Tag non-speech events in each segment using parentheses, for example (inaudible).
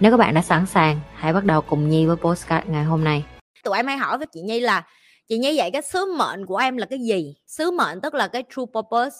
Nếu các bạn đã sẵn sàng, hãy bắt đầu cùng Nhi với postcard ngày hôm nay. tụi em hay hỏi với chị Nhi là chị Nhi vậy cái sứ mệnh của em là cái gì? Sứ mệnh tức là cái true purpose.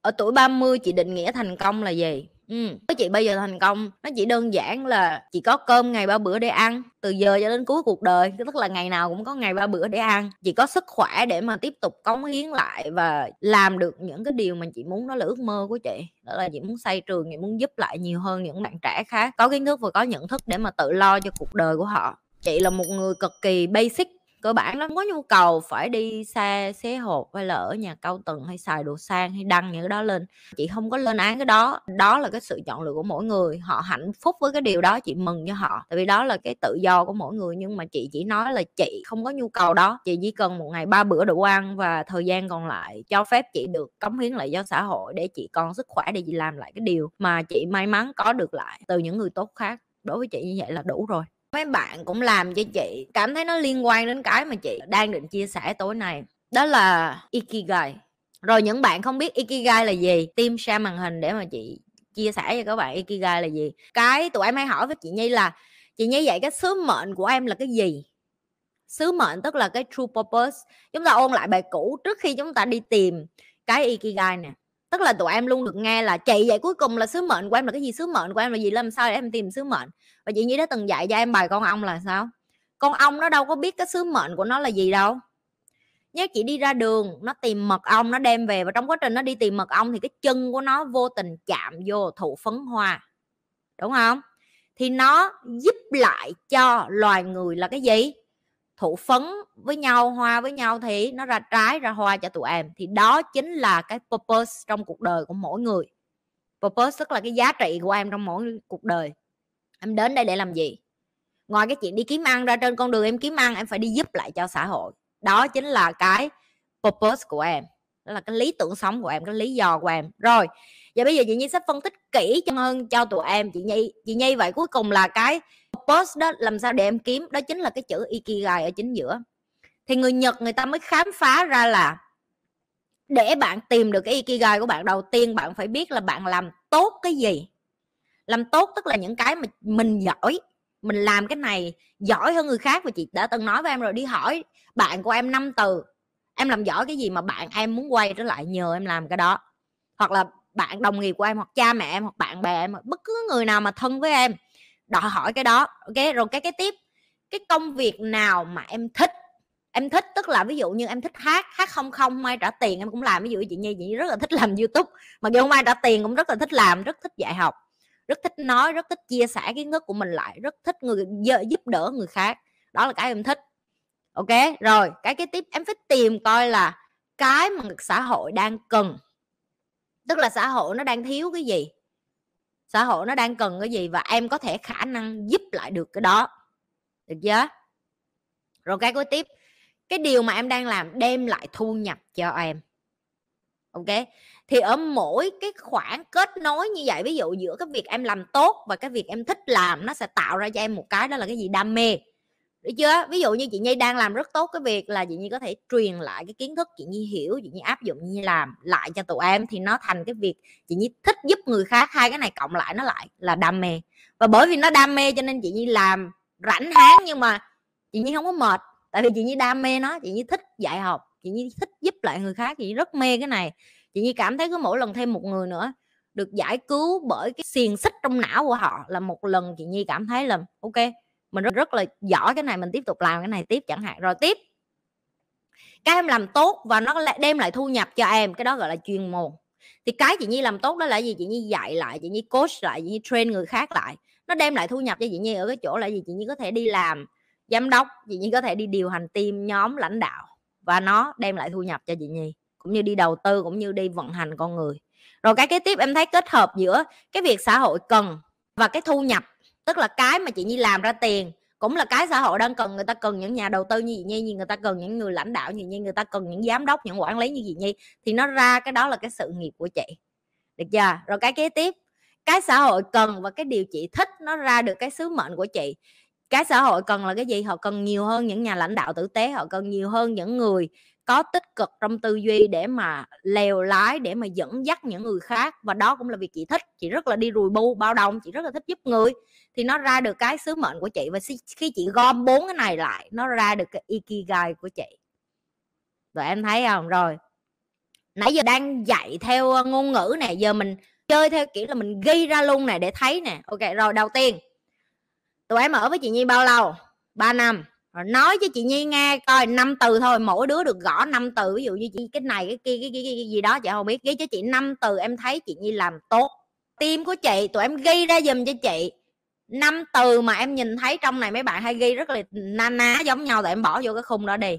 Ở tuổi 30 chị định nghĩa thành công là gì? Ừ. Với chị bây giờ thành công, nó chỉ đơn giản là chỉ có cơm ngày ba bữa để ăn, từ giờ cho đến cuối cuộc đời, tức là ngày nào cũng có ngày ba bữa để ăn. Chị có sức khỏe để mà tiếp tục cống hiến lại và làm được những cái điều mà chị muốn, đó là ước mơ của chị. Đó là chị muốn xây trường, chị muốn giúp lại nhiều hơn những bạn trẻ khác, có kiến thức và có nhận thức để mà tự lo cho cuộc đời của họ. Chị là một người cực kỳ basic cơ bản nó không có nhu cầu phải đi xa xế hộp hay là ở nhà cao tầng hay xài đồ sang hay đăng những cái đó lên. Chị không có lên án cái đó. Đó là cái sự chọn lựa của mỗi người. Họ hạnh phúc với cái điều đó, chị mừng cho họ. Tại vì đó là cái tự do của mỗi người, nhưng mà chị chỉ nói là chị không có nhu cầu đó. Chị chỉ cần một ngày ba bữa đủ ăn và thời gian còn lại cho phép chị được cống hiến lại cho xã hội để chị còn sức khỏe để chị làm lại cái điều mà chị may mắn có được lại từ những người tốt khác. Đối với chị như vậy là đủ rồi mấy bạn cũng làm cho chị, cảm thấy nó liên quan đến cái mà chị đang định chia sẻ tối nay, đó là ikigai. Rồi những bạn không biết ikigai là gì tim share màn hình để mà chị chia sẻ cho các bạn ikigai là gì. Cái tụi em hay hỏi với chị nhi là, chị nhi vậy cái sứ mệnh của em là cái gì? Sứ mệnh tức là cái true purpose. Chúng ta ôn lại bài cũ trước khi chúng ta đi tìm cái ikigai nè tức là tụi em luôn được nghe là chị, vậy cuối cùng là sứ mệnh của em là cái gì? Sứ mệnh của em là gì? Làm sao để em tìm sứ mệnh? Và chị nhi đã từng dạy cho em bài con ong là sao? Con ong nó đâu có biết cái sứ mệnh của nó là gì đâu. Nhớ chị đi ra đường, nó tìm mật ong, nó đem về và trong quá trình nó đi tìm mật ong thì cái chân của nó vô tình chạm vô thụ phấn hoa. Đúng không? Thì nó giúp lại cho loài người là cái gì? Thụ phấn với nhau, hoa với nhau thì nó ra trái, ra hoa cho tụi em. Thì đó chính là cái purpose trong cuộc đời của mỗi người. Purpose tức là cái giá trị của em trong mỗi cuộc đời. Em đến đây để làm gì? Ngoài cái chuyện đi kiếm ăn ra trên con đường em kiếm ăn, em phải đi giúp lại cho xã hội. Đó chính là cái purpose của em. Đó là cái lý tưởng sống của em, cái lý do của em. Rồi và bây giờ chị nhi sẽ phân tích kỹ cho hơn cho tụi em. Chị nhi chị nhi, vậy cuối cùng là cái purpose đó làm sao để em kiếm? Đó chính là cái chữ ikigai ở chính giữa. Thì người nhật người ta mới khám phá ra là để bạn tìm được cái ikigai của bạn, đầu tiên bạn phải biết là bạn làm tốt cái gì. Làm tốt tức là những cái mà mình giỏi, mình làm cái này giỏi hơn người khác. Và chị đã từng nói với em rồi, đi hỏi bạn của em năm từ, em làm giỏi cái gì mà bạn, em muốn quay trở lại nhờ em làm cái đó. Hoặc là bạn đồng nghiệp của em, hoặc cha mẹ em, hoặc bạn bè em, hoặc bất cứ người nào mà thân với em đòi hỏi cái đó, ok? Rồi cái cái tiếp, cái công việc nào mà em thích? Em thích, tức là ví dụ như em thích hát hát không không, mai trả tiền em cũng làm. Ví dụ chị nhi, chị rất là thích làm youtube. Mà dù không ai trả tiền cũng rất là thích làm, rất thích dạy học, rất thích nói, rất thích chia sẻ kiến thức của mình lại, rất thích người giúp đỡ người khác. Đó là cái em thích, ok? Rồi, cái cái tiếp, em phải tìm coi là cái mà xã hội đang cần. Tức là xã hội nó đang thiếu cái gì? Xã hội nó đang cần cái gì và em có thể khả năng giúp lại được cái đó. Được chưa? Rồi cái cuối tiếp. Cái điều mà em đang làm đem lại thu nhập cho em. Ok? Thì ở mỗi cái khoảng kết nối như vậy, ví dụ giữa cái việc em làm tốt và cái việc em thích làm, nó sẽ tạo ra cho em một cái đó là cái gì? Đam mê được chưa ví dụ như chị nhi đang làm rất tốt cái việc là chị nhi có thể truyền lại cái kiến thức chị nhi hiểu chị nhi áp dụng như làm lại cho tụi em thì nó thành cái việc chị nhi thích giúp người khác hai cái này cộng lại nó lại là đam mê và bởi vì nó đam mê cho nên chị nhi làm rảnh háng nhưng mà chị nhi không có mệt tại vì chị nhi đam mê nó chị nhi thích dạy học chị nhi thích giúp lại người khác chị nhi rất mê cái này chị nhi cảm thấy cứ mỗi lần thêm một người nữa được giải cứu bởi cái xiềng xích trong não của họ là một lần chị nhi cảm thấy là ok mình rất, rất là giỏi cái này mình tiếp tục làm cái này tiếp chẳng hạn. Rồi tiếp. Các em làm tốt và nó đem lại thu nhập cho em cái đó gọi là chuyên môn. Thì cái chị nhi làm tốt đó là gì? Chị nhi dạy lại chị nhi coach lại chị nhi train người khác lại. Nó đem lại thu nhập cho chị nhi ở cái chỗ là gì? Chị nhi có thể đi làm giám đốc chị nhi có thể đi điều hành team nhóm lãnh đạo và nó đem lại thu nhập cho chị nhi cũng như đi đầu tư cũng như đi vận hành con người. Rồi cái kế tiếp em thấy kết hợp giữa cái việc xã hội cần và cái thu nhập tức là cái mà chị nhi làm ra tiền cũng là cái xã hội đang cần người ta cần những nhà đầu tư như chị nhi, như người ta cần những người lãnh đạo, như nhi, người ta cần những giám đốc, những quản lý như chị nhi, thì nó ra cái đó là cái sự nghiệp của chị. Được chưa? Rồi cái kế tiếp, cái xã hội cần và cái điều chị thích nó ra được cái sứ mệnh của chị. Cái xã hội cần là cái gì? Họ cần nhiều hơn những nhà lãnh đạo tử tế, họ cần nhiều hơn những người có tích cực trong tư duy để mà lèo lái, để mà dẫn dắt những người khác, và đó cũng là việc chị thích. Chị rất là đi rùi bu, bao đồng, chị rất là thích giúp người. Thì nó ra được cái sứ mệnh của chị, và khi chị gom bốn cái này lại, nó ra được cái ikigai của chị. Rồi em thấy không? Rồi. Nãy giờ đang dạy theo ờ, ngôn ngữ này giờ mình chơi theo kiểu là mình ghi ra luôn này để thấy nè. Ok, rồi, đầu tiên. Tụi em ở với chị nhi bao lâu? 3 năm nói với chị nhi nghe coi năm từ thôi mỗi đứa được gõ năm từ. Ví dụ như chị cái này cái kia cái, cái, cái, cái gì đó chị không biết. Ghi cho chị năm từ em thấy chị nhi làm tốt. Tim của chị tụi em ghi ra giùm cho chị. Năm từ mà em nhìn thấy trong này mấy bạn hay ghi rất là na ná giống nhau thì em bỏ vô cái khung đó đi.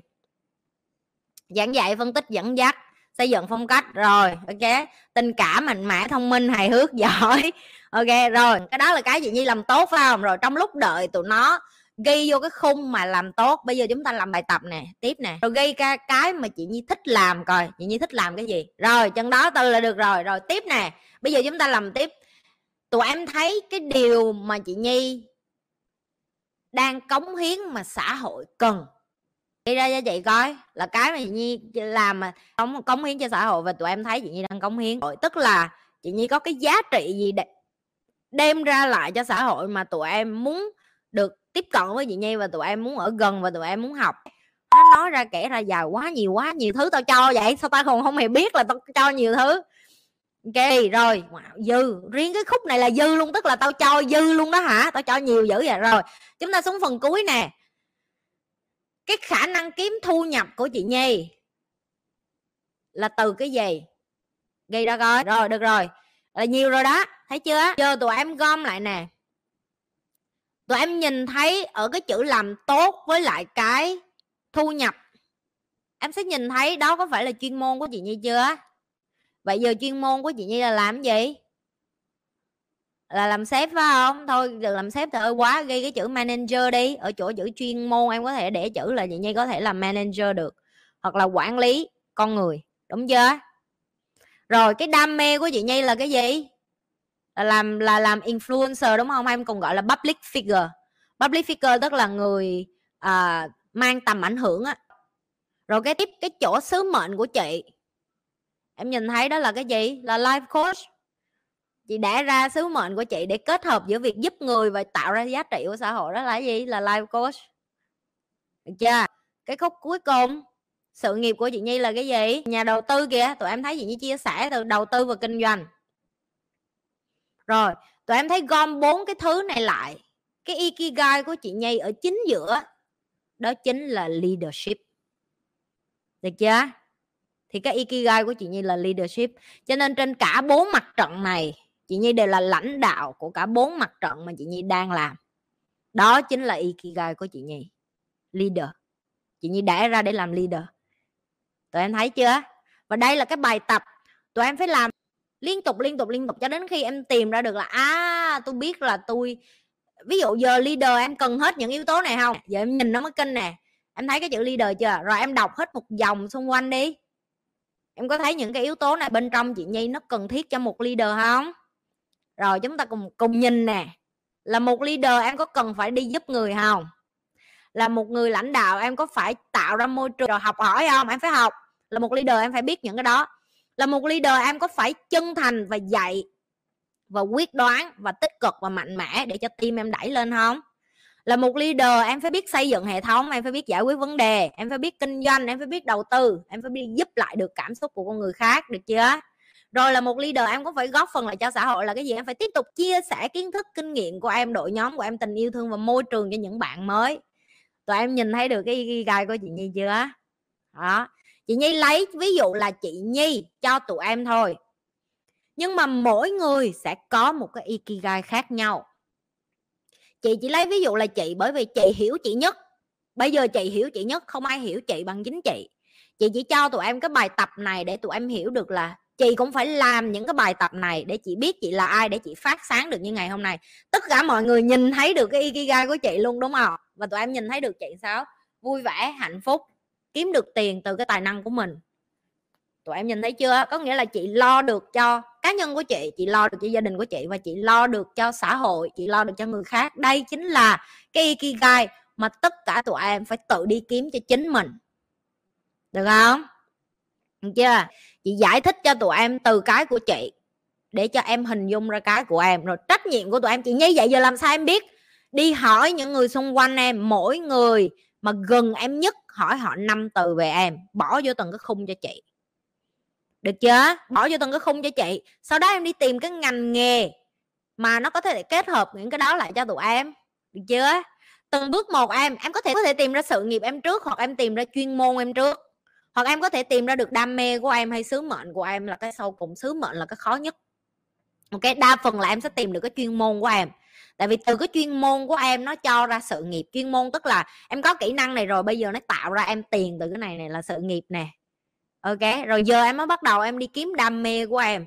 Giảng dạy phân tích dẫn dắt xây dựng phong cách. Rồi ok. Tình cảm mạnh mẽ thông minh hài hước (laughs) giỏi. Ok rồi cái đó là cái chị nhi làm tốt phải không? Rồi trong lúc đợi tụi nó ghi vô cái khung mà làm tốt. Bây giờ chúng ta làm bài tập nè, tiếp nè. Rồi ghi cái cái mà chị nhi thích làm coi. Chị nhi thích làm cái gì? Rồi, chân đó từ là được rồi. Rồi tiếp nè. Bây giờ chúng ta làm tiếp. Tụi em thấy cái điều mà chị nhi đang cống hiến mà xã hội cần. Đi ra cho chị coi. Là cái mà chị nhi làm mà cống cống hiến cho xã hội và tụi em thấy chị nhi đang cống hiến. Tức là chị nhi có cái giá trị gì để đem ra lại cho xã hội mà tụi em muốn được tiếp cận với chị nhi và tụi em muốn ở gần và tụi em muốn học. Nó nói ra kể ra dài quá nhiều quá nhiều thứ tao cho vậy sao tao còn không hề biết là tao cho nhiều thứ. Ok rồi wow, dư. Riêng cái khúc này là dư luôn tức là tao cho dư luôn đó hả? Tao cho nhiều dữ vậy. Rồi chúng ta xuống phần cuối nè. Cái khả năng kiếm thu nhập của chị nhi là từ cái gì? Ghi ra coi. Rồi được rồi. Là nhiều rồi đó thấy chưa? Giờ tụi em gom lại nè tụi em nhìn thấy ở cái chữ làm tốt với lại cái thu nhập. Em sẽ nhìn thấy đó có phải là chuyên môn của chị nhi chưa? Vậy giờ chuyên môn của chị nhi là làm gì? Là làm sếp phải không? Thôi, đừng làm sếp thì hơi quá, ghi cái chữ manager đi. Ở chỗ chữ chuyên môn em có thể để chữ là chị nhi có thể làm manager được. Hoặc là quản lý con người, đúng chưa? Rồi, cái đam mê của chị nhi là cái gì? Làm là làm influencer đúng không? Em còn gọi là public figure. Public figure tức là người à, mang tầm ảnh hưởng á. Rồi cái tiếp cái chỗ sứ mệnh của chị. Em nhìn thấy đó là cái gì? Là life coach. Chị đã ra sứ mệnh của chị để kết hợp giữa việc giúp người và tạo ra giá trị của xã hội. Đó là gì? Là life coach. Được chưa? Cái khúc cuối cùng sự nghiệp của chị nhi là cái gì? Nhà đầu tư kìa. Tụi em thấy chị nhi chia sẻ từ đầu tư và kinh doanh rồi, tụi em thấy gom bốn cái thứ này lại, cái ikigai của chị nhi ở chính giữa, đó chính là leadership. Được chưa? Thì cái ikigai của chị nhi là leadership. Cho nên trên cả bốn mặt trận này, chị nhi đều là lãnh đạo của cả bốn mặt trận mà chị nhi đang làm. Đó chính là ikigai của chị nhi, leader. Chị nhi đã ra để làm leader. Tụi em thấy chưa? Và đây là cái bài tập. Tụi em phải làm liên tục liên tục liên tục cho đến khi em tìm ra được là à tôi biết là tôi ví dụ giờ leader em cần hết những yếu tố này không? Giờ em nhìn nó mới kinh nè. Em thấy cái chữ leader chưa? Rồi em đọc hết một dòng xung quanh đi. Em có thấy những cái yếu tố này bên trong chị nhi nó cần thiết cho một leader không? Rồi chúng ta cùng cùng nhìn nè. Là một leader em có cần phải đi giúp người không? Là một người lãnh đạo em có phải tạo ra môi trường rồi học hỏi không? Em phải học. Là một leader em phải biết những cái đó là một leader em có phải chân thành và dạy và quyết đoán và tích cực và mạnh mẽ để cho team em đẩy lên không? Là một leader, em phải biết xây dựng hệ thống, em phải biết giải quyết vấn đề, em phải biết kinh doanh, em phải biết đầu tư, em phải biết giúp lại được cảm xúc của con người khác, được chưa? Rồi là một leader, em có phải góp phần lại cho xã hội là cái gì? Em phải tiếp tục chia sẻ kiến thức, kinh nghiệm của em, đội nhóm của em, tình yêu thương và môi trường cho những bạn mới. Tụi em nhìn thấy được cái gai của chị nhi chưa? Đó chị nhi lấy ví dụ là chị nhi cho tụi em thôi. Nhưng mà mỗi người sẽ có một cái ikigai khác nhau. Chị chỉ lấy ví dụ là chị, bởi vì chị hiểu chị nhất. Bây giờ chị hiểu chị nhất, không ai hiểu chị bằng chính chị. Chị chỉ cho tụi em cái bài tập này để tụi em hiểu được là chị cũng phải làm những cái bài tập này để chị biết chị là ai, để chị phát sáng được như ngày hôm nay. Tất cả mọi người nhìn thấy được cái ikigai của chị luôn, đúng không? Và tụi em nhìn thấy được chị sao? Vui vẻ, hạnh phúc kiếm được tiền từ cái tài năng của mình. Tụi em nhìn thấy chưa? Có nghĩa là chị lo được cho cá nhân của chị chị lo được cho gia đình của chị và chị lo được cho xã hội, chị lo được cho người khác. Đây chính là cái ikigai mà tất cả tụi em phải tự đi kiếm cho chính mình. Được không? Được chưa? Chị giải thích cho tụi em từ cái của chị để cho em hình dung ra cái của em. Rồi trách nhiệm của tụi em, chị như vậy giờ làm sao em biết? Đi hỏi những người xung quanh em, mỗi người mà gần em nhất hỏi họ năm từ về em bỏ vô từng cái khung cho chị. Được chưa? Bỏ vô từng cái khung cho chị. Sau đó em đi tìm cái ngành nghề mà nó có thể kết hợp những cái đó lại cho tụi em. Được chưa? Từng bước một em em có thể có thể tìm ra sự nghiệp em trước hoặc em tìm ra chuyên môn em trước. Hoặc em có thể tìm ra được đam mê của em hay sứ mệnh của em là cái sau cùng sứ mệnh là cái khó nhất. Ok đa phần là em sẽ tìm được cái chuyên môn của em tại vì từ cái chuyên môn của em nó cho ra sự nghiệp chuyên môn, tức là em có kỹ năng này rồi, bây giờ nó tạo ra em tiền từ cái này này là sự nghiệp nè. Ok, rồi giờ em mới bắt đầu em đi kiếm đam mê của em.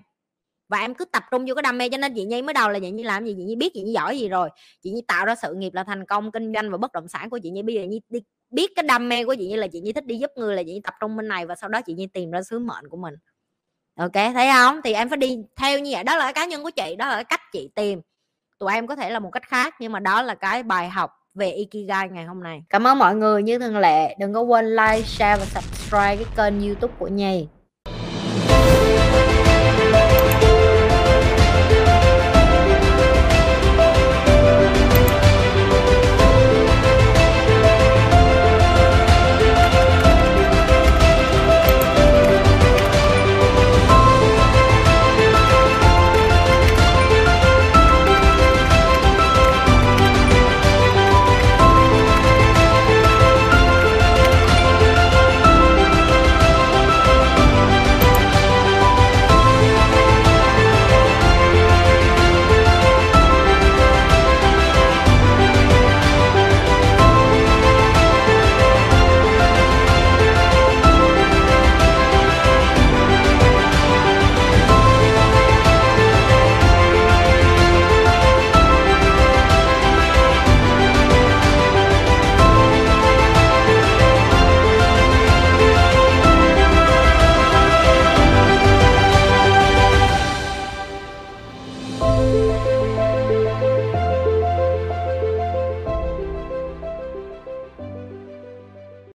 Và em cứ tập trung vô cái đam mê, cho nên chị nhi mới đầu là chị nhi làm gì, chị nhi biết chị nhi giỏi gì rồi. Chị nhi tạo ra sự nghiệp là thành công, kinh doanh và bất động sản của chị nhi. Bây giờ nhi đi, biết cái đam mê của chị nhi là chị nhi thích đi giúp người, là chị nhi tập trung bên này và sau đó chị nhi tìm ra sứ mệnh của mình. Ok, thấy không? Thì em phải đi theo như vậy. Đó là cái cá nhân của chị, đó là cái cách chị tìm tụi em có thể là một cách khác nhưng mà đó là cái bài học về Ikigai ngày hôm nay. Cảm ơn mọi người như thường lệ. Đừng có quên like, share và subscribe cái kênh YouTube của Nhi.